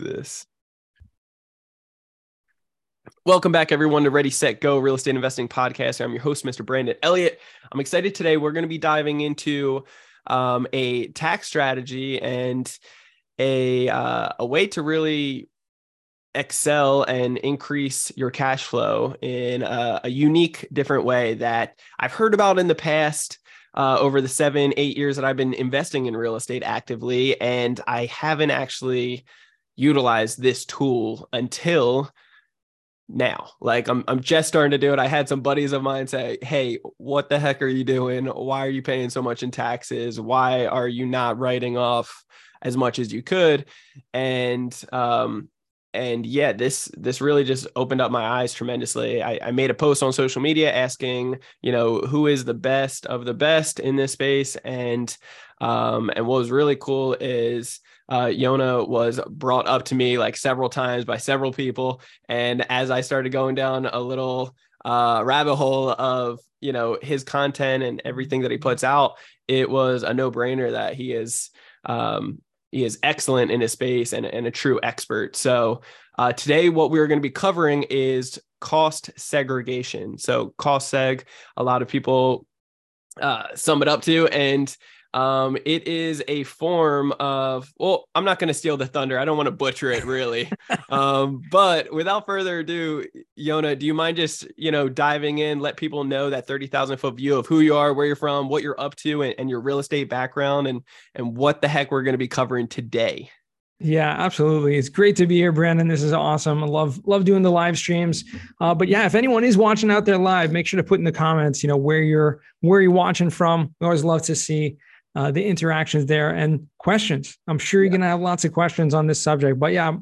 this. Welcome back, everyone, to Ready, Set, Go Real Estate Investing Podcast. I'm your host, Mr. Brandon Elliott. I'm excited today. We're going to be diving into um, a tax strategy and a uh, a way to really excel and increase your cash flow in a, a unique, different way that I've heard about in the past. Uh, over the seven, eight years that I've been investing in real estate actively, and I haven't actually utilized this tool until now. Like I'm I'm just starting to do it. I had some buddies of mine say, "Hey, what the heck are you doing? Why are you paying so much in taxes? Why are you not writing off as much as you could?" And um and yeah, this this really just opened up my eyes tremendously. I, I made a post on social media asking, you know, who is the best of the best in this space, and um, and what was really cool is uh, Yona was brought up to me like several times by several people. And as I started going down a little uh, rabbit hole of, you know, his content and everything that he puts out, it was a no brainer that he is, um, he is excellent in his space and, and a true expert. So uh, today, what we're going to be covering is cost segregation. So cost seg, a lot of people uh, sum it up to, and um, it is a form of, well, I'm not going to steal the thunder. I don't want to butcher it really. um, but without further ado, Yona, do you mind just, you know, diving in, let people know that 30,000 foot view of who you are, where you're from, what you're up to and, and your real estate background and, and what the heck we're going to be covering today. Yeah, absolutely. It's great to be here, Brandon. This is awesome. I love love doing the live streams. Uh, but yeah, if anyone is watching out there live, make sure to put in the comments, you know, where you're where you're watching from. We always love to see uh, the interactions there and questions. I'm sure you're yeah. going to have lots of questions on this subject. But yeah,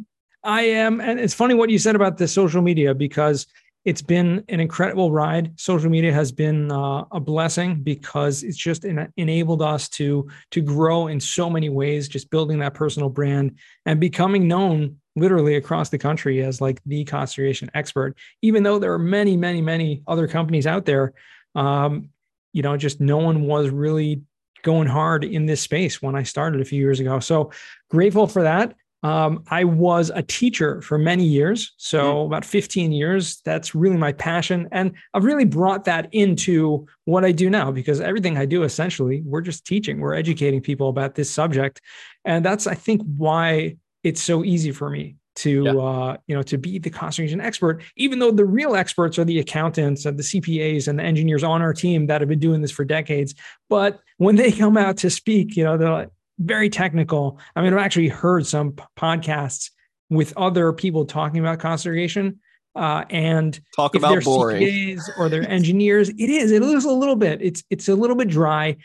I am. And it's funny what you said about the social media because it's been an incredible ride. Social media has been uh, a blessing because it's just en- enabled us to to grow in so many ways. Just building that personal brand and becoming known literally across the country as like the cost expert. Even though there are many, many, many other companies out there, um, you know, just no one was really going hard in this space when I started a few years ago. So grateful for that. Um, I was a teacher for many years, so mm. about 15 years. That's really my passion. And I've really brought that into what I do now because everything I do essentially, we're just teaching, we're educating people about this subject. And that's, I think, why it's so easy for me to yeah. uh, you know to be the cost segregation expert even though the real experts are the accountants and the cpas and the engineers on our team that have been doing this for decades but when they come out to speak you know they're very technical i mean i've actually heard some podcasts with other people talking about cost segregation uh, and talk about boring CPAs or they're engineers. It is. It is a little bit. It's it's a little bit dry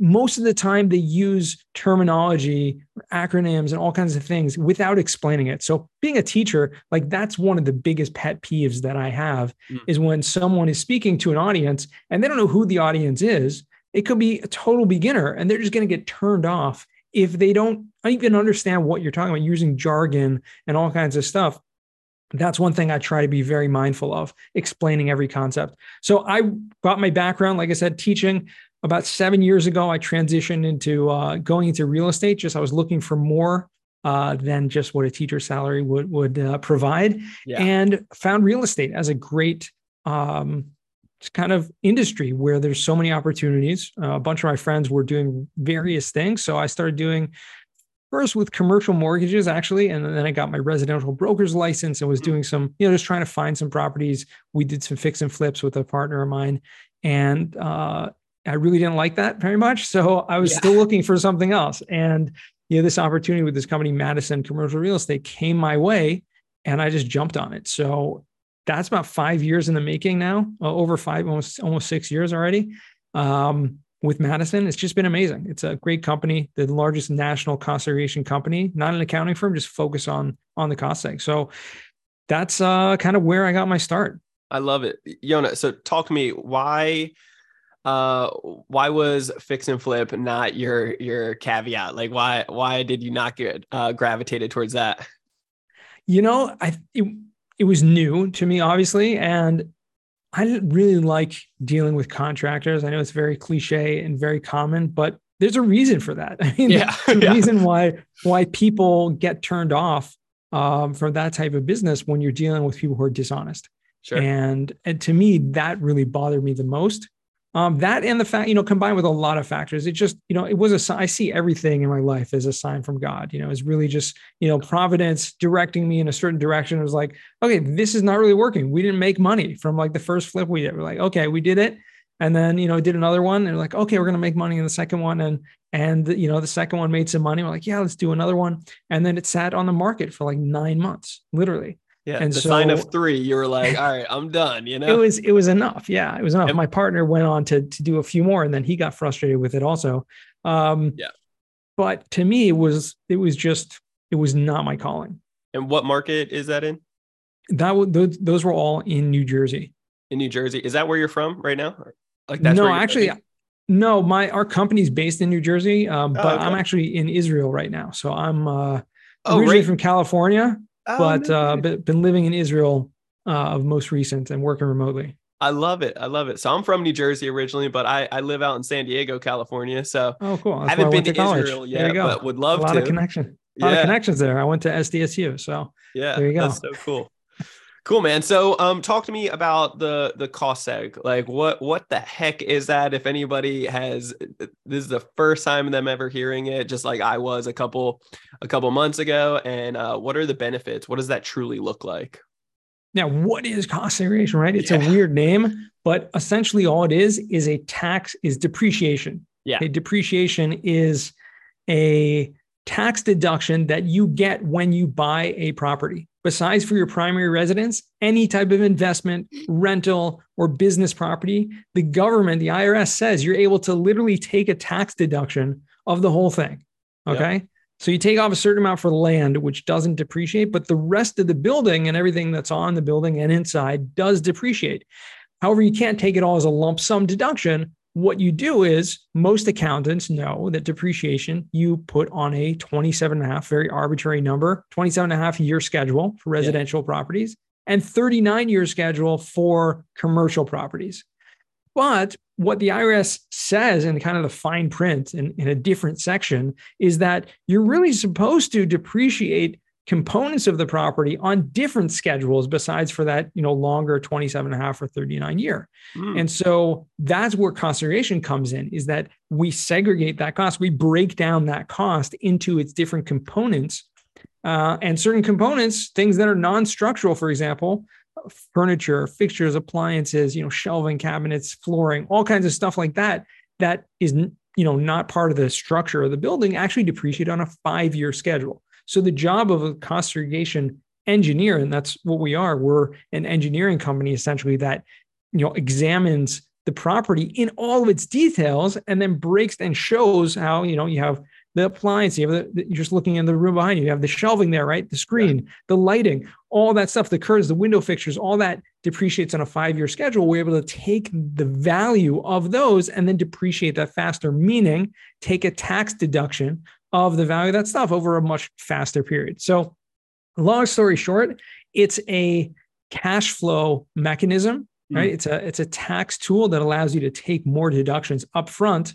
most of the time they use terminology acronyms and all kinds of things without explaining it so being a teacher like that's one of the biggest pet peeves that i have mm. is when someone is speaking to an audience and they don't know who the audience is it could be a total beginner and they're just going to get turned off if they don't even understand what you're talking about using jargon and all kinds of stuff that's one thing I try to be very mindful of, explaining every concept. So I got my background, like I said, teaching about seven years ago, I transitioned into uh, going into real estate. Just I was looking for more uh, than just what a teacher salary would would uh, provide, yeah. and found real estate as a great um, kind of industry where there's so many opportunities. Uh, a bunch of my friends were doing various things, so I started doing first with commercial mortgages actually and then i got my residential broker's license and was mm-hmm. doing some you know just trying to find some properties we did some fix and flips with a partner of mine and uh, I really didn't like that very much. So I was yeah. still looking for something else. And you know, this opportunity with this company, Madison Commercial Real Estate, came my way and I just jumped on it. So that's about five years in the making now, uh, over five, almost almost six years already. Um, with Madison, it's just been amazing. It's a great company, the largest national cost segregation company, not an accounting firm, just focus on on the cost seg. So that's uh, kind of where I got my start. I love it, Yona. So talk to me why uh why was fix and flip not your your caveat like why why did you not get uh gravitated towards that you know i it, it was new to me obviously and i didn't really like dealing with contractors i know it's very cliche and very common but there's a reason for that i mean yeah, the yeah. reason why why people get turned off um, for that type of business when you're dealing with people who are dishonest. Sure. And, and to me, that really bothered me the most. Um, that and the fact, you know, combined with a lot of factors, it just, you know, it was a, I see everything in my life as a sign from God, you know, it's really just, you know, providence directing me in a certain direction. It was like, okay, this is not really working. We didn't make money from like the first flip we did. We're like, okay, we did it. And then, you know, did another one and like, okay, we're going to make money in the second one. And, and, you know, the second one made some money. We're like, yeah, let's do another one. And then it sat on the market for like nine months, literally. Yeah. And the so, sign of three, you were like, all right, I'm done. You know, it was it was enough. Yeah, it was enough. Yep. My partner went on to to do a few more, and then he got frustrated with it also. Um, yeah. But to me, it was it was just it was not my calling. And what market is that in? That was those, those were all in New Jersey. In New Jersey, is that where you're from right now? Like that's no, actually, living? no. My our company's based in New Jersey, um, oh, but okay. I'm actually in Israel right now. So I'm uh, oh, originally right. from California, oh, but no uh, been living in Israel uh, of most recent and working remotely. I love it. I love it. So I'm from New Jersey originally, but I, I live out in San Diego, California. So oh, cool. That's haven't been to, to Israel yet, but would love a lot to. of connection. A lot yeah. of connections there. I went to SDSU, so yeah, there you go. That's so cool. Cool, man. So, um, talk to me about the the cost seg. Like, what what the heck is that? If anybody has, this is the first time them ever hearing it, just like I was a couple a couple months ago. And uh, what are the benefits? What does that truly look like? Now, what is cost segregation? Right? It's yeah. a weird name, but essentially all it is is a tax is depreciation. Yeah, a depreciation is a tax deduction that you get when you buy a property besides for your primary residence, any type of investment, rental, or business property, the government, the IRS says you're able to literally take a tax deduction of the whole thing. Okay. Yep. So you take off a certain amount for land, which doesn't depreciate, but the rest of the building and everything that's on the building and inside does depreciate. However, you can't take it all as a lump sum deduction what you do is most accountants know that depreciation you put on a 27 and a half very arbitrary number 27 and a half year schedule for residential yeah. properties and 39 year schedule for commercial properties but what the irs says in kind of the fine print in, in a different section is that you're really supposed to depreciate components of the property on different schedules besides for that you know longer 27 and a half or 39 year. Mm. and so that's where cost segregation comes in is that we segregate that cost. We break down that cost into its different components uh, and certain components things that are non-structural for example furniture fixtures appliances you know shelving cabinets flooring all kinds of stuff like that that is you know not part of the structure of the building actually depreciate on a five year schedule so the job of a cost segregation engineer, and that's what we are, we're an engineering company essentially that you know examines the property in all of its details and then breaks and shows how you know you have the appliance you have the, you're just looking in the room behind you you have the shelving there right the screen yeah. the lighting all that stuff the curtains the window fixtures all that depreciates on a five year schedule we're able to take the value of those and then depreciate that faster meaning take a tax deduction of the value of that stuff over a much faster period. So, long story short, it's a cash flow mechanism, hmm. right? Mm. It's a it's a tax tool that allows you to take more deductions upfront,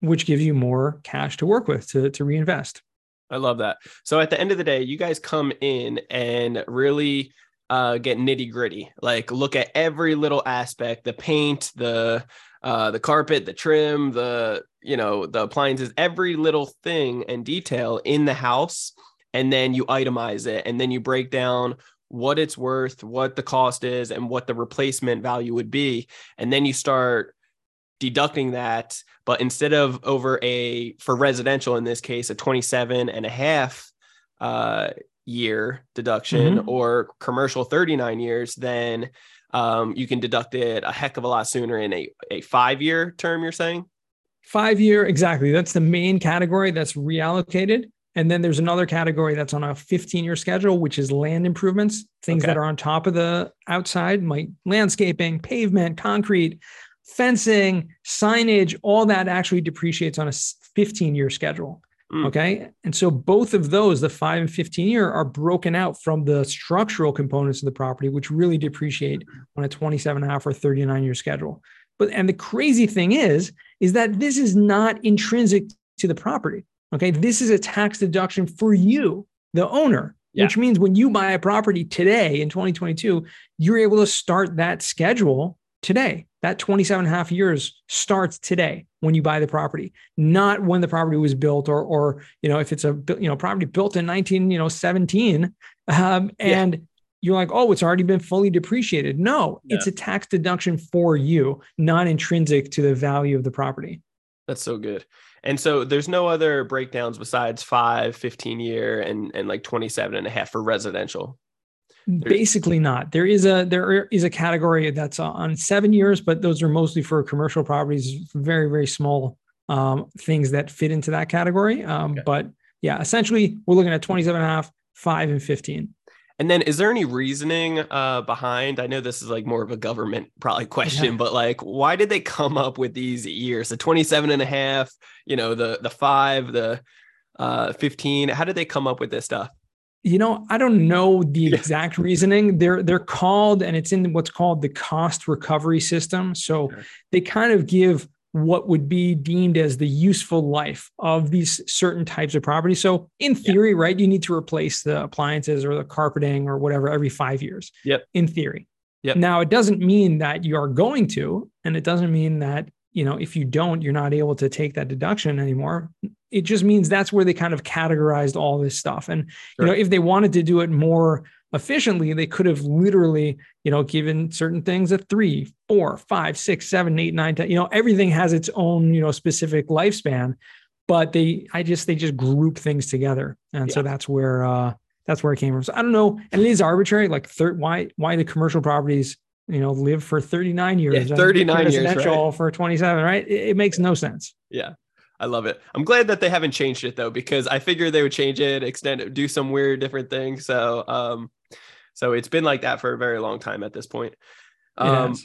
which gives you more cash to work with to, to reinvest. I love that. So at the end of the day, you guys come in and really uh, get nitty gritty, like look at every little aspect, the paint, the uh, the carpet, the trim, the you know the appliances, every little thing and detail in the house, and then you itemize it, and then you break down what it's worth, what the cost is, and what the replacement value would be, and then you start deducting that but instead of over a for residential in this case a 27 and a half uh, year deduction mm-hmm. or commercial 39 years then um, you can deduct it a heck of a lot sooner in a, a five year term, you're saying? Five year, exactly. That's the main category that's reallocated. And then there's another category that's on a 15 year schedule, which is land improvements, things okay. that are on top of the outside, like landscaping, pavement, concrete, fencing, signage, all that actually depreciates on a 15 year schedule. Mm. Okay. And so both of those, the five and 15 year, are broken out from the structural components of the property, which really depreciate on a 27 and a half or 39 year schedule. But and the crazy thing is, is that this is not intrinsic to the property. Okay. This is a tax deduction for you, the owner. yeah. which means when you buy a property today in 2022, you're able to start that schedule today. That 27 and a half years starts today when you buy the property, not when the property was built or, or, you know, if it's a, you know, property built in 19, you know, 17 um, and yeah. You're like, oh, it's already been fully depreciated. No, yeah. it's a tax deduction for you, not intrinsic to the value of the property. That's so good. And so there's no other breakdowns besides five, 15 year and, and like 27 and a half for residential. Basically not. There is a there is a category that's on seven years, but those are mostly for commercial properties, very, very small um, things that fit into that category. Um, okay. But yeah, essentially we're looking at 27 and a half, five and 15. And then is there any reasoning uh, behind? I know this is like more of a government probably question, yeah. but like why did they come up with these years? The 27 and a half, you know, the the five, the uh 15. How did they come up with this stuff? You know, I don't know the exact reasoning. They're they're called, and it's in what's called the cost recovery system. So sure. they kind of give what would be deemed as the useful life of these certain types of property. So, in theory, yeah. right, you need to replace the appliances or the carpeting or whatever every five years. Yep. In theory. Yep. Now, it doesn't mean that you are going to, and it doesn't mean that you know if you don't, you're not able to take that deduction anymore. It just means that's where they kind of categorized all this stuff. And sure. you know, if they wanted to do it more efficiently, they could have literally, you know, given certain things a three, four, five, six, seven, eight, nine, ten. You know, everything has its own, you know, specific lifespan. But they, I just, they just group things together, and yeah. so that's where, uh that's where it came from. So I don't know, and it is arbitrary. Like, third, why, why the commercial properties, you know, live for 39 years, yeah, 39 years, right? for 27, right? It, it makes no sense. Yeah. I love it. I'm glad that they haven't changed it though, because I figured they would change it, extend it, do some weird different thing. So, um, so it's been like that for a very long time at this point. Um,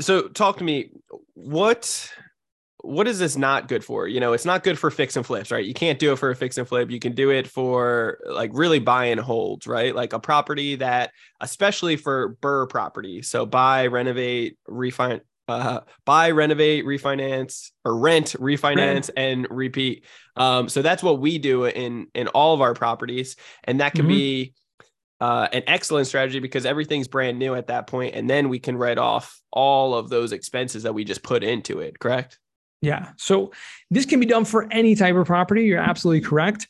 so talk to me, what what is this not good for? You know, it's not good for fix and flips, right? You can't do it for a fix and flip. You can do it for like really buy and holds, right? Like a property that, especially for BRRRR property. So buy, renovate, refine, uh, buy, renovate, refinance, or rent, refinance, rent. and repeat. Um, so that's what we do in in all of our properties, and that can mm-hmm. be uh, an excellent strategy because everything's brand new at that point, and then we can write off all of those expenses that we just put into it. Correct? Yeah. So this can be done for any type of property. You're absolutely correct.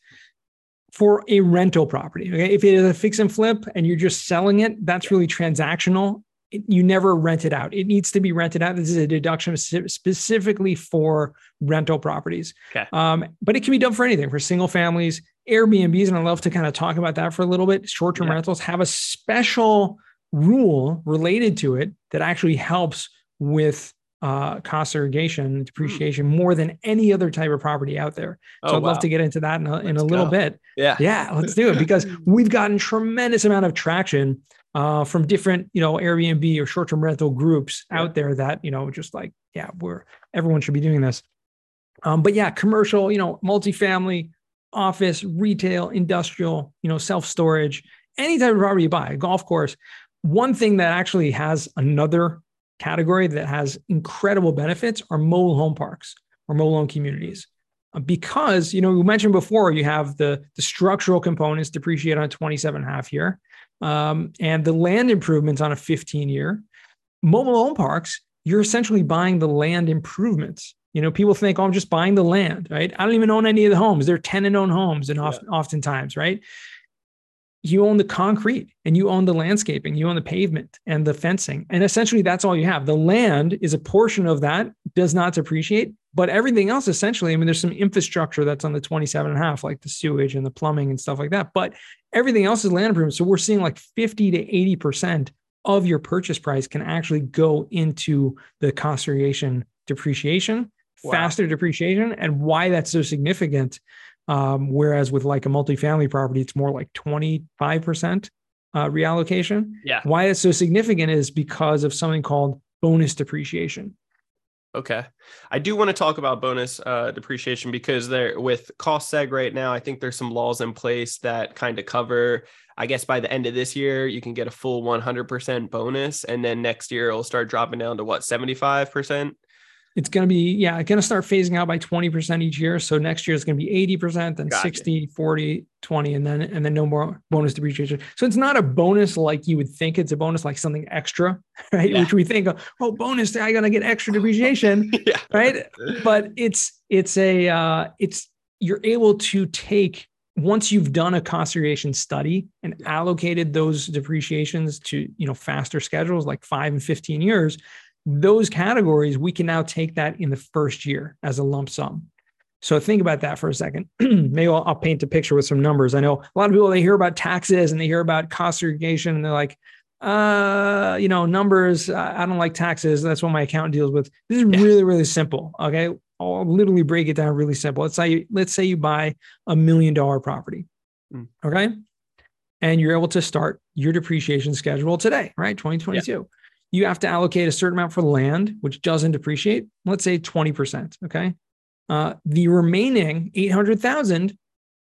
For a rental property, okay, if it is a fix and flip and you're just selling it, that's really transactional. It, you never rent it out. It needs to be rented out. This is a deduction specifically for rental properties. Okay. Um, but it can be done for anything for single families, Airbnbs, and I love to kind of talk about that for a little bit. Short term yeah. rentals have a special rule related to it that actually helps with uh, cost segregation, depreciation more than any other type of property out there. So oh, I'd wow. love to get into that in a, in a little bit. Yeah. Yeah. Let's do it because we've gotten tremendous amount of traction uh, from different, you know, Airbnb or short-term rental groups out there that, you know, just like, yeah, we're everyone should be doing this. Um, but yeah, commercial, you know, multifamily, office, retail, industrial, you know, self storage, any type of property you buy, a golf course. One thing that actually has another category that has incredible benefits are mobile home parks or mobile home communities. Uh, because, you know, we mentioned before, you have the, the structural components depreciate on a 27 and a half year um, and the land improvements on a 15 year. Mobile home parks, you're essentially buying the land improvements you know, people think, oh, I'm just buying the land, right? I don't even own any of the homes. They're tenant owned homes, and yeah. often, oftentimes, right? You own the concrete and you own the landscaping, you own the pavement and the fencing. And essentially, that's all you have. The land is a portion of that, does not depreciate, but everything else, essentially, I mean, there's some infrastructure that's on the 27 and a half, like the sewage and the plumbing and stuff like that. But everything else is land improvement. So we're seeing like 50 to 80% of your purchase price can actually go into the cost segregation depreciation wow. faster depreciation and why that's so significant. Um, whereas with like a multifamily property, it's more like 25% uh, reallocation. Yeah. Why it's so significant is because of something called bonus depreciation. Okay. I do want to talk about bonus uh, depreciation because there with cost seg right now, I think there's some laws in place that kind of cover, I guess by the end of this year, you can get a full 100% bonus. And then next year it'll start dropping down to what, 75%? It's going to be yeah going to start phasing out by 20% each year so next year it's going to be 80% then gotcha. 60 40 20 and then and then no more bonus depreciation so it's not a bonus like you would think it's a bonus like something extra right yeah. which we think oh bonus i gotta get extra depreciation yeah. right but it's it's a uh it's you're able to take once you've done a cost segregation study and allocated those depreciations to you know faster schedules like 5 and 15 years those categories, we can now take that in the first year as a lump sum. So think about that for a second. Maybe I'll, I'll, paint a picture with some numbers. I know a lot of people they hear about taxes and they hear about cost segregation and they're like, uh, you know, numbers. I don't like taxes. That's what my accountant deals with. This is yeah. really, really simple. Okay, I'll literally break it down really simple. Let's say let's say you buy a million dollar property. Mm. Okay, and you're able to start your depreciation schedule today, right? 2022. Yeah you have to allocate a certain amount for land, which doesn't depreciate. Let's say 20%. Okay. Uh, the remaining 800,000,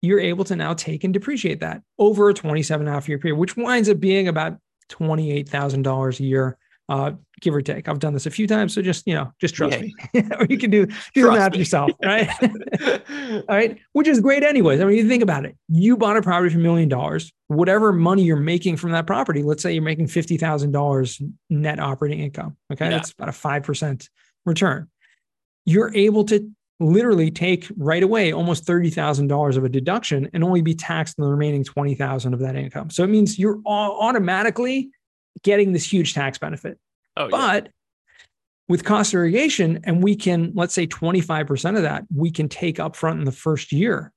you're able to now take and depreciate that over a 27 and a half year period, which winds up being about $28,000 a year uh, give or take. I've done this a few times, so just you know, just trust yeah. me, or you can do do the math yourself, right? All right, which is great, anyways. I mean, you think about it. You bought a property for a million dollars. Whatever money you're making from that property, let's say you're making fifty thousand dollars net operating income. Okay, yeah. that's about a five percent return. You're able to literally take right away almost $30,000 of a deduction and only be taxed on the remaining 20,000 of that income. So it means you're automatically getting this huge tax benefit. Oh, but yeah. with cost segregation, and we can, let's say 25% of that, we can take upfront in the first year.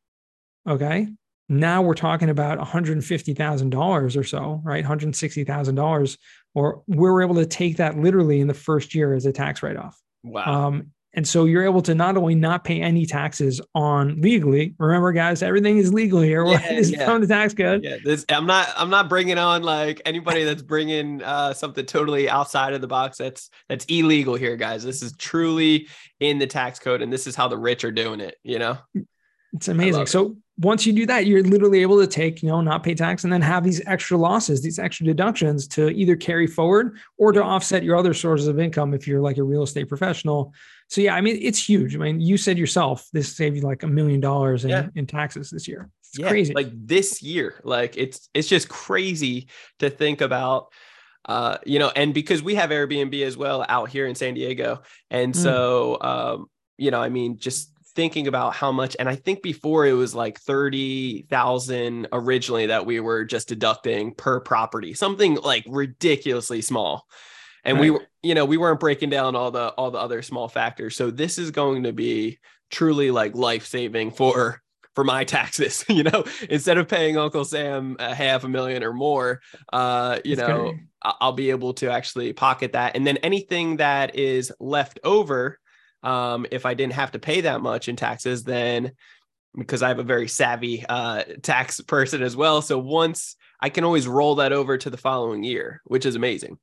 Okay. Now we're talking about $150,000 or so, right? $160,000, or we're able to take that literally in the first year as a tax write off. Wow. Um, and so you're able to not only not pay any taxes on legally. Remember, guys, everything is legal here. Yeah, it's yeah. from the tax code. Yeah, this, I'm not. I'm not bringing on like anybody that's bringing uh, something totally outside of the box. That's that's illegal here, guys. This is truly in the tax code, and this is how the rich are doing it. You know, it's amazing. So once you do that, you're literally able to take, you know, not pay tax and then have these extra losses, these extra deductions to either carry forward or to offset your other sources of income if you're like a real estate professional. So yeah, I mean, it's huge. I mean, you said yourself, this saved you like a million dollars in in taxes this year. It's yeah, crazy. Like this year, like it's it's just crazy to think about uh, you know, and because we have Airbnb as well out here in San Diego. And mm. so um, you know, I mean, just thinking about how much, and I think before it was like 30,000 originally that we were just deducting per property, something like ridiculously small. And right. we were, you know, we weren't breaking down all the all the other small factors. So this is going to be truly like life saving for for my taxes you know instead of paying uncle sam a half a million or more uh you That's know i'll be able to actually pocket that and then anything that is left over um, if I didn't have to pay that much in taxes, then because I have a very savvy uh, tax person as well. So once I can always roll that over to the following year, which is amazing.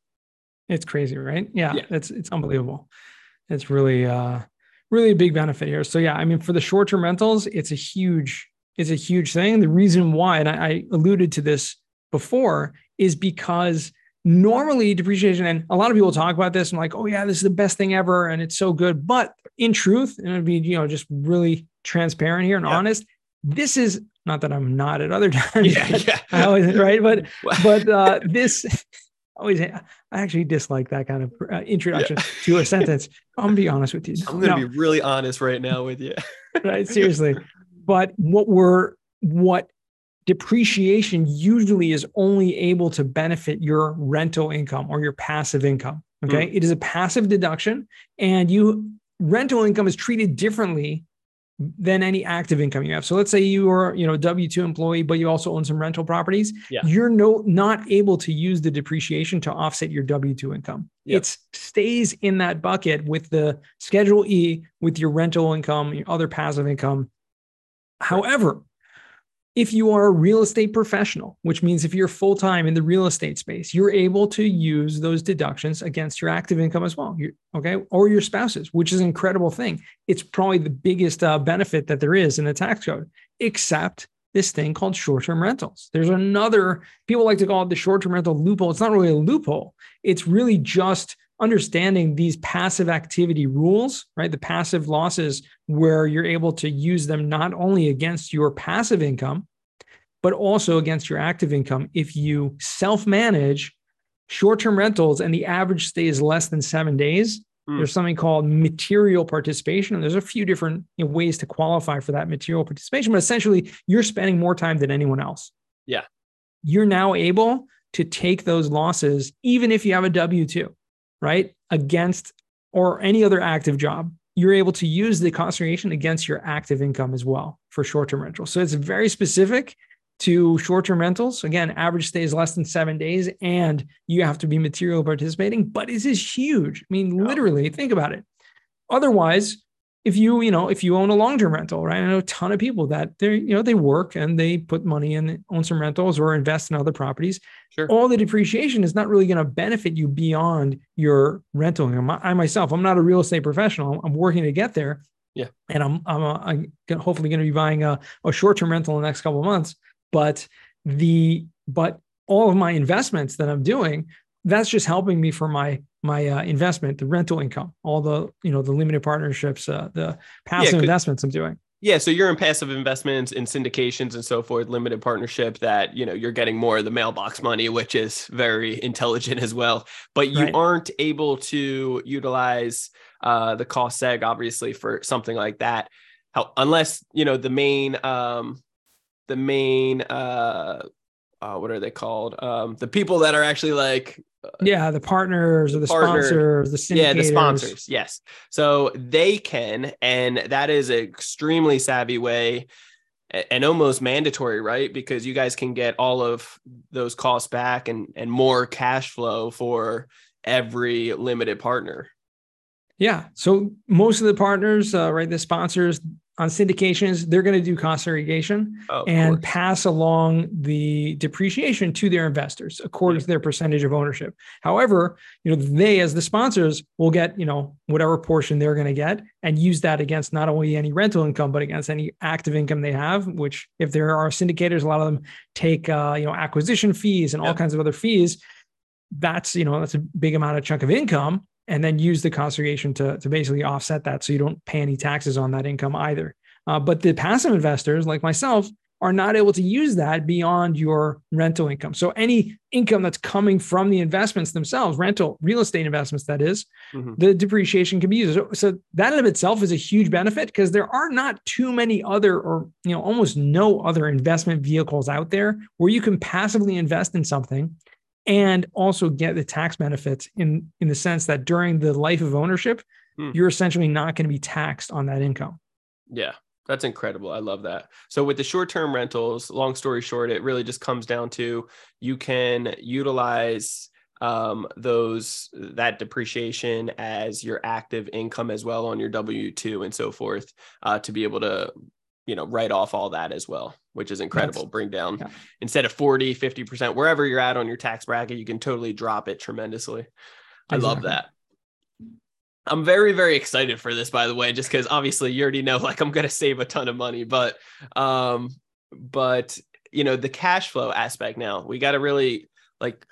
It's crazy, right? Yeah, yeah. it's it's unbelievable. It's really uh really a big benefit here. So yeah, I mean for the short-term rentals, it's a huge it's a huge thing. The reason why, and I, I alluded to this before, is because normally depreciation and a lot of people talk about this and like oh yeah this is the best thing ever and it's so good but in truth and it'd be you know just really transparent here and yeah. honest this is not that i'm not at other times yeah, yeah. i always right but but uh this always i actually dislike that kind of uh, introduction yeah. to a sentence i'm gonna be honest with you i'm gonna no. be really honest right now with you right seriously but what we're what depreciation usually is only able to benefit your rental income or your passive income. Okay. Mm. It is a passive deduction and you rental income is treated differently than any active income you have. So let's say you are, you know, W2 employee, but you also own some rental properties. Yeah. You're no not able to use the depreciation to offset your W2 income. Yep. It stays in that bucket with the schedule E with your rental income, your other passive income. However, if you are a real estate professional, which means if you're full time in the real estate space, you're able to use those deductions against your active income as well. okay. Or your spouses, which is an incredible thing. It's probably the biggest uh, benefit that there is in the tax code, except this thing called short term rentals. There's another, people like to call it the short term rental loophole. It's not really a loophole, it's really just understanding these passive activity rules, right? The passive losses where you're able to use them not only against your passive income, but also against your active income if you self manage short term rentals and the average stay is less than seven days. Mm. There's something called material participation. And there's a few different ways to qualify for that material participation, but essentially, you're spending more time than anyone else. Yeah. You're now able to take those losses, even if you have a W 2, right? Against or any other active job. You're able to use the cost segregation against your active income as well for short term rentals. So it's very specific to short-term rentals. Again, average stay is less than seven days, and you have to be material participating. But this is huge. I mean, literally, think about it. Otherwise, if you you know if you own a long-term rental, right? I know a ton of people that they you know they work and they put money in own some rentals or invest in other properties. Sure. All the depreciation is not really going to benefit you beyond your rental income. I myself, I'm not a real estate professional. I'm working to get there. Yeah. And I'm I'm, a, I'm hopefully going to be buying a, a short-term rental in the next couple of months but the but all of my investments that I'm doing, that's just helping me for my my uh, investment, the rental income, all the you know the limited partnerships, uh, the passive yeah, investments I'm doing. Yeah, so you're in passive investments in syndications and so forth, limited partnership that you know you're getting more of the mailbox money, which is very intelligent as well. But you right. aren't able to utilize uh, the cost seg obviously for something like that, How, unless you know the main um, the main uh, uh what are they called? Um, the people that are actually like uh, yeah, the partners or the partner, sponsors, the. Yeah, the sponsors. Yes. So they can, and that is an extremely savvy way and almost mandatory, right? Because you guys can get all of those costs back and and more cash flow for every limited partner. Yeah. So most of the partners, uh, right, the sponsors, on syndications, they're going to do cost segregation oh, and course. pass along the depreciation to their investors according yeah. to their percentage of ownership. However, you know, they as the sponsors will get, you know, whatever portion they're going to get and use that against not only any rental income, but against any active income they have, which if there are syndicators, a lot of them take, uh, you know, acquisition fees and all kinds of other fees. That's, you know, that's a big amount of chunk of income and then use the cost segregation to, to basically offset that so you don't pay any taxes on that income either. Uh, but the passive investors like myself are not able to use that beyond your rental income. So any income that's coming from the investments themselves, rental, real estate investments, that is, mm-hmm. the depreciation can be used. So, so that in of itself is a huge benefit because there are not too many other or you know almost no other investment vehicles out there where you can passively invest in something and also get the tax benefits in in the sense that during the life of ownership hmm. you're essentially not going to be taxed on that income yeah that's incredible i love that so with the short-term rentals long story short it really just comes down to you can utilize um, those that depreciation as your active income as well on your W two and so forth uh, to be able to you know write off all that as well which is incredible That's, bring down yeah. instead of 40 50% wherever you're at on your tax bracket you can totally drop it tremendously exactly. i love that i'm very very excited for this by the way just because obviously you already know like i'm going to save a ton of money but um but you know the cash flow aspect now we got to really like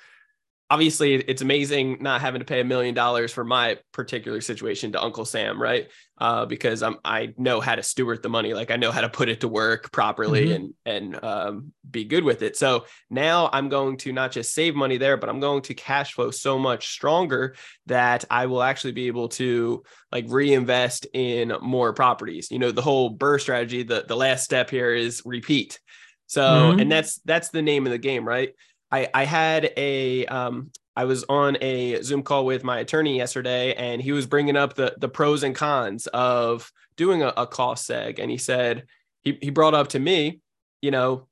obviously it's amazing not having to pay a million dollars for my particular situation to Uncle Sam, right? Uh, because I'm I know how to steward the money, like I know how to put it to work properly mm-hmm. and and um, be good with it. So now I'm going to not just save money there, but I'm going to cash flow so much stronger that I will actually be able to like reinvest in more properties. You know, the whole BRRRR strategy. The the last step here is repeat. So, mm-hmm. and that's that's the name of the game, right? I, I had a um, I was on a Zoom call with my attorney yesterday, and he was bringing up the the pros and cons of doing a, a cost seg, and he said he he brought up to me, you know,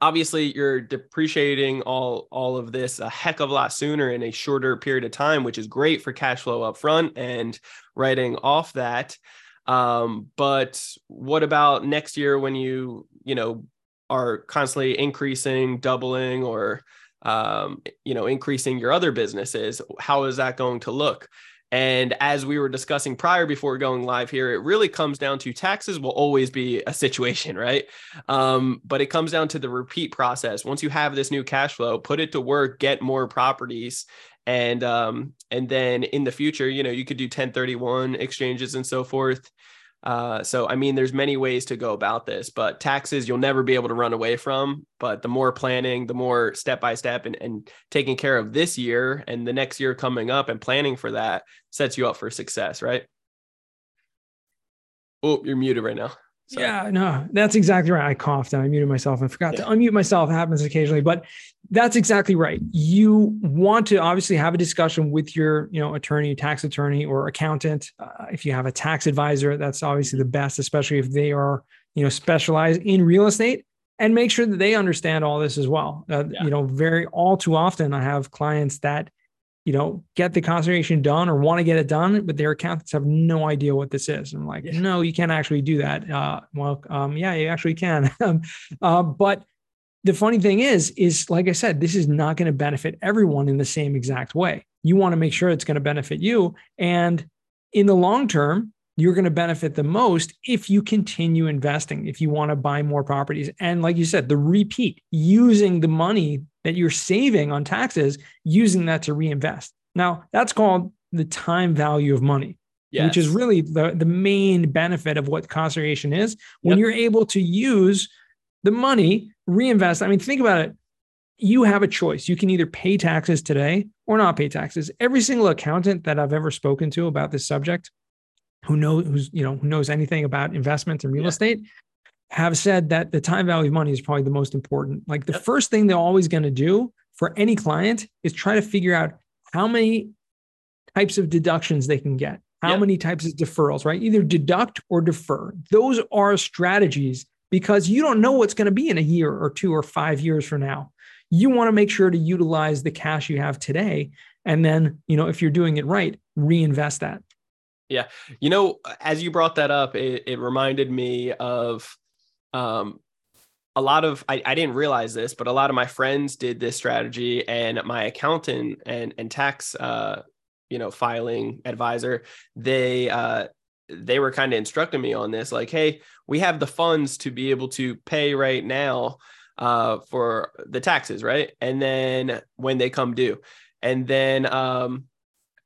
obviously you're depreciating all all of this a heck of a lot sooner in a shorter period of time, which is great for cash flow up front and writing off that. Um, but what about next year when you you know are constantly increasing, doubling, or um, you know increasing your other businesses how is that going to look And as we were discussing prior before going live here, it really comes down to taxes will always be a situation, right? Um, but it comes down to the repeat process. Once you have this new cash flow, put it to work, get more properties. And um, and then in the future, you know, you could do 1031 exchanges and so forth. Uh, so I mean, there's many ways to go about this, but taxes you'll never be able to run away from. But the more planning, the more step by step, and, and taking care of this year and the next year coming up, and planning for that sets you up for success, right? Oh, you're muted right now. Sorry. Yeah, no, that's exactly right. I coughed and I muted myself and forgot yeah. to unmute myself. It happens occasionally, but that's exactly right. You want to obviously have a discussion with your, you know, attorney, tax attorney, or accountant. Uh, if you have a tax advisor, that's obviously the best, especially if they are, you know, specialized in real estate. And make sure that they understand all this as well. Uh, yeah. You know, very all too often, I have clients that you know, get the cost segregation done or want to get it done, but their accountants have no idea what this is. I'm like, yeah. no, you can't actually do that. Uh, well, um, yeah, you actually can. Um, uh, but the funny thing is, is like I said, this is not going to benefit everyone in the same exact way. You want to make sure it's going to benefit you. And in the long term, you're going to benefit the most if you continue investing, if you want to buy more properties. And like you said, the repeat, using the money that you're saving on taxes, using that to reinvest. Now, that's called the time value of money, yes. which is really the, the main benefit of what cost segregation is. When yep. you're able to use the money, reinvest. I mean, think about it. You have a choice. You can either pay taxes today or not pay taxes. Every single accountant that I've ever spoken to about this subject who knows who's you know who knows anything about investments and real yeah. estate have said that the time value of money is probably the most important. Like the yep. first thing they're always going to do for any client is try to figure out how many types of deductions they can get, how yep. many types of deferrals, right? Either deduct or defer. Those are strategies because you don't know what's going to be in a year or two or five years from now. You want to make sure to utilize the cash you have today. And then, you know, if you're doing it right, reinvest that. Yeah. You know, as you brought that up, it, it reminded me of um, a lot of I, I didn't realize this, but a lot of my friends did this strategy, and my accountant and and tax uh, you know filing advisor they uh, they were kind of instructing me on this, like, hey, we have the funds to be able to pay right now uh, for the taxes, right? And then when they come due, and then um,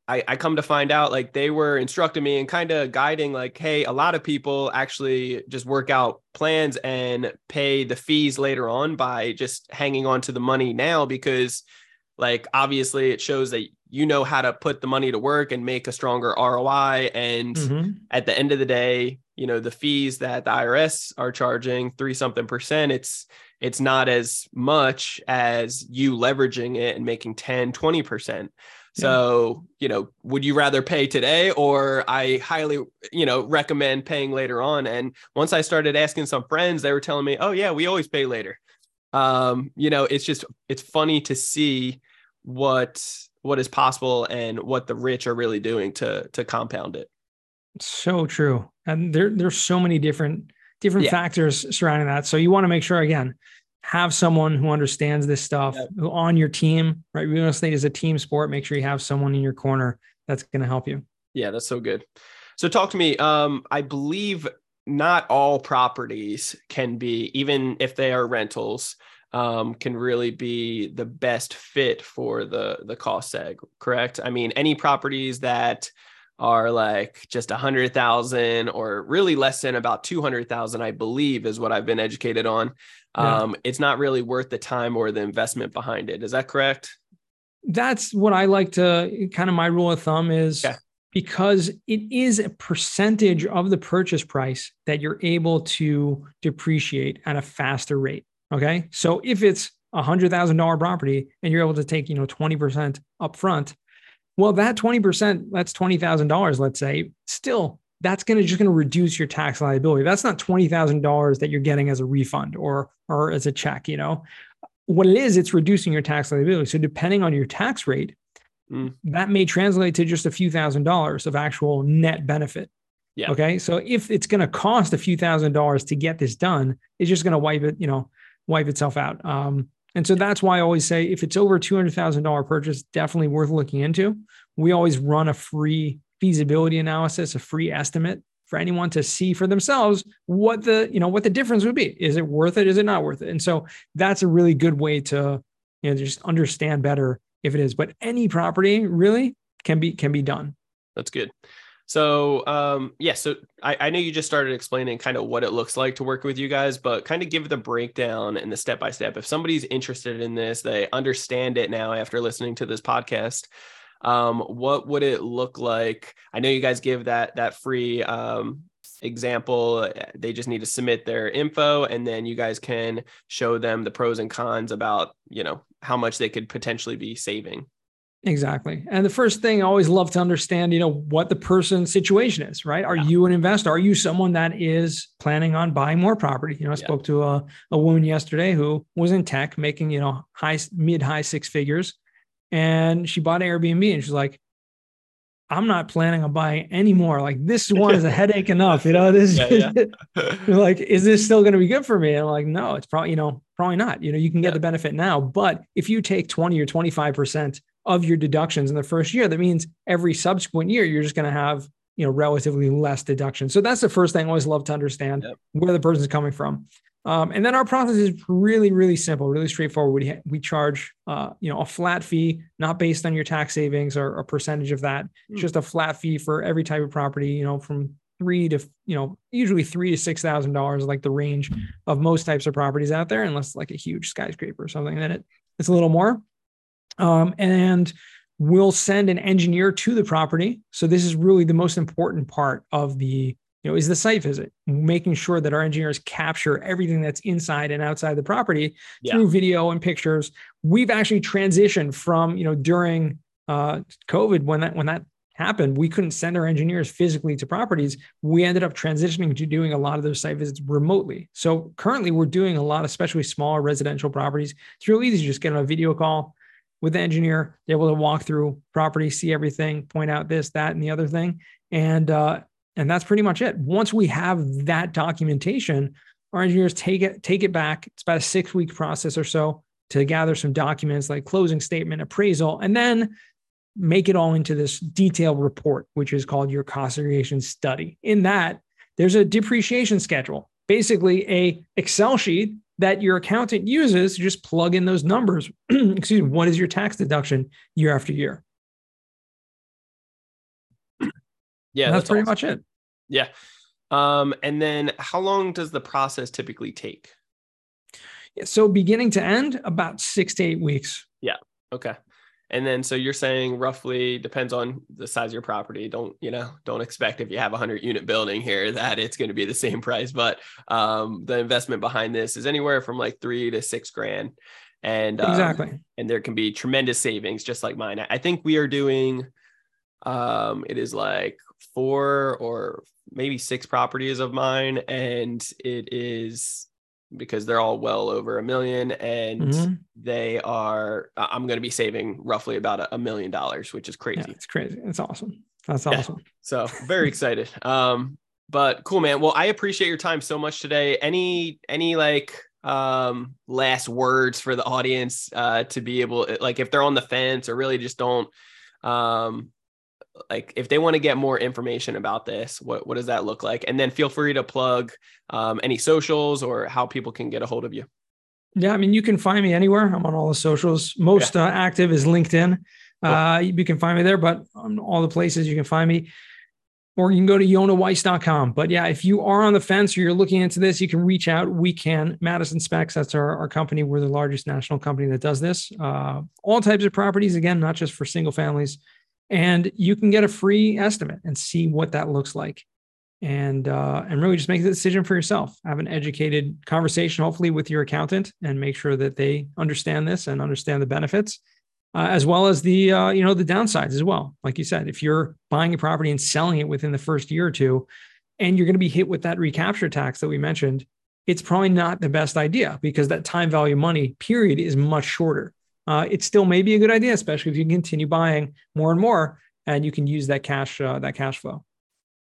I, I come to find out like they were instructing me and kind of guiding like hey a lot of people actually just work out plans and pay the fees later on by just hanging on to the money now because like obviously it shows that you know how to put the money to work and make a stronger ROI and mm-hmm. at the end of the day you know the fees that the IRS are charging 3 something percent it's it's not as much as you leveraging it and making 10 20 percent so, you know, would you rather pay today or I highly, you know, recommend paying later on? And once I started asking some friends, they were telling me, oh, yeah, we always pay later. Um, you know, it's just, it's funny to see what, what is possible and what the rich are really doing to, to compound it. So true. And there, there's so many different, different yeah. factors surrounding that. So you want to make sure, again, have someone who understands this stuff yep. on your team, right? Real estate is a team sport. Make sure you have someone in your corner that's going to help you. Yeah, that's so good. So talk to me. Um, I believe not all properties can be, even if they are rentals, um, can really be the best fit for the the cost seg. Correct? I mean, any properties that are like just a hundred thousand or really less than about 200,000, I believe is what I've been educated on yeah. um, it's not really worth the time or the investment behind it. Is that correct? That's what I like to kind of my rule of thumb is yeah. because it is a percentage of the purchase price that you're able to depreciate at a faster rate. Okay. So if it's a hundred thousand dollar property and you're able to take, you know, 20% upfront, well, that 20%, that's $20,000, let's say, still that's going to just going to reduce your tax liability. That's not twenty thousand dollars that you're getting as a refund or or as a check. You know, what it is, it's reducing your tax liability. So depending on your tax rate, mm. that may translate to just a few thousand dollars of actual net benefit. Yeah. Okay. So if it's going to cost a few thousand dollars to get this done, it's just going to wipe it, you know, wipe itself out. Um, And so that's why I always say if it's over $200,000 purchase, definitely worth looking into. We always run a free feasibility analysis, a free estimate for anyone to see for themselves what the, you know, what the difference would be. Is it worth it? Is it not worth it? And so that's a really good way to, you know, just understand better if it is. But any property really can be can be done. That's good. So um yeah, so I, I know you just started explaining kind of what it looks like to work with you guys, but kind of give the breakdown and the step by step. If somebody's interested in this, they understand it now after listening to this podcast. Um, what would it look like? I know you guys give that that free um example they just need to submit their info and then you guys can show them the pros and cons about you know how much they could potentially be saving Exactly. And the first thing I always love to understand, you know, what the person's situation is, right? Are yeah. you an investor? Are you someone that is planning on buying more property? You know, I yeah. spoke to a, a woman yesterday who was in tech making, you know, high, mid, high six figures. And she bought Airbnb and she's like, I'm not planning on buying any more. Like this one is a headache enough. You know, this yeah, yeah. like, is this still going to be good for me? And I'm like, no, it's probably, you know, probably not. You know, you can get yeah. the benefit now, but if you take 20 or 25% of your deductions in the first year, that means every subsequent year you're just going to have you know relatively less deduction. So that's the first thing I always love to understand yep. where the person's coming from. Um, and then our process is really, really simple, really straightforward. We, we charge, uh, you know, a flat fee, not based on your tax savings or a percentage of that. Mm. just a flat fee for every type of property, you know, from three to, you know, usually three to six thousand dollars, like the range of most types of properties out there, unless like a huge skyscraper or something. Then it it's a little more. Um, and we'll send an engineer to the property. So this is really the most important part of the, you know, is the site visit, making sure that our engineers capture everything that's inside and outside the property yeah. through video and pictures. We've actually transitioned from, you know, during uh, COVID when that when that happened, we couldn't send our engineers physically to properties. We ended up transitioning to doing a lot of those site visits remotely. So currently, we're doing a lot, especially smaller residential properties. It's really easy to just get on a video call with the engineer, they're able to walk through property, see everything, point out this, that, and the other thing. And uh, and that's pretty much it. Once we have that documentation, our engineers take it, take it back. It's about a six-week process or so to gather some documents like closing statement, appraisal, and then make it all into this detailed report, which is called your cost segregation study. In that, there's a depreciation schedule, basically a Excel sheet that your accountant uses to just plug in those numbers. Excuse me, what is your tax deduction year after year? Yeah, that's, that's, pretty awesome. much it. Yeah. Um, and then how long does the process typically take? So beginning to end, about six to eight weeks. Yeah. Okay. And then, so you're saying roughly depends on the size of your property. Don't, you know, don't expect if you have a hundred unit building here that it's going to be the same price, but um, the investment behind this is anywhere from like three to six grand. And um, exactly. And there can be tremendous savings, just like mine. I think we are doing, um, it is like four or maybe six properties of mine. And it is because they're all well over a million and mm-hmm. they are i'm going to be saving roughly about a, million dollars which is crazy. yeah, it's crazy. It's awesome. That's awesome. Yeah. so very excited. Um but cool man. Well i appreciate your time so much today. Any any like um last words for the audience uh to be able like if they're on the fence or really just don't um like if they want to get more information about this what, what does that look like and then feel free to plug um, any socials or how people can get a hold of you yeah i mean you can find me anywhere i'm on all the socials most yeah. uh, active is linkedin cool. uh, you can find me there but on all the places you can find me or you can go to yonahweiss.com. But yeah, if you are on the fence or you're looking into this, you can reach out. We can, Madison Specs, that's our, our company. We're the largest national company that does this. Uh, all types of properties, again, not just for single families, and you can get a free estimate and see what that looks like. And uh, and really just make the decision for yourself. Have an educated conversation hopefully with your accountant and make sure that they understand this and understand the benefits uh, as well as the uh, you know the downsides as well. Like you said if you're buying a property and selling it within the first year or two and you're going to be hit with that recapture tax that we mentioned it's probably not the best idea because that time value money period is much shorter uh, it still may be a good idea, especially if you continue buying more and more, and you can use that cash uh, that cash flow.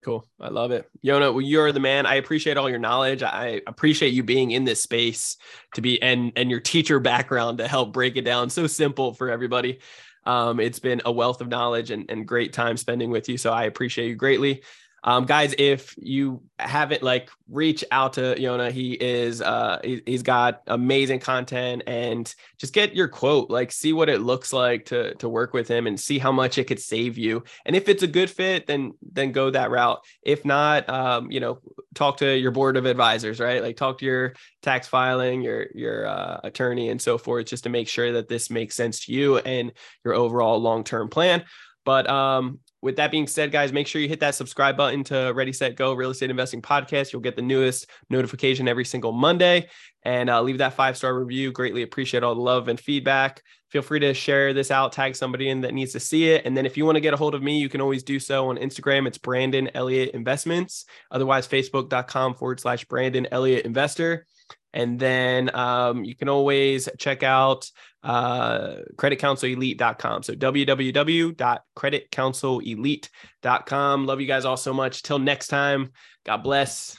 Cool. I love it. Yonah, well, you're the man. I appreciate all your knowledge. I appreciate you being in this space to be and and your teacher background to help break it down so simple for everybody. Um, it's been a wealth of knowledge and, and great time spending with you. So I appreciate you greatly. Um, guys, if you haven't like reach out to Yonah, he is uh he, has got amazing content and just get your quote, like see what it looks like to to work with him and see how much it could save you. And if it's a good fit, then then go that route. If not, um, you know, talk to your board of advisors, right? Like talk to your tax filing, your your uh, attorney, and so forth, just to make sure that this makes sense to you and your overall long term plan. But um, with that being said, guys, make sure you hit that subscribe button to Ready, Set, Go Real Estate Investing Podcast. You'll get the newest notification every single Monday. And uh, leave that five star review. Greatly appreciate all the love and feedback. Feel free to share this out, tag somebody in that needs to see it. And then if you want to get a hold of me, you can always do so on Instagram. It's Brandon Elliott Investments. Otherwise, facebook.com forward slash Brandon Elliott Investor. And then um, you can always check out uh, creditcounselelite.com. So www.creditcounselelite.com. Love you guys all so much. Till next time, God bless.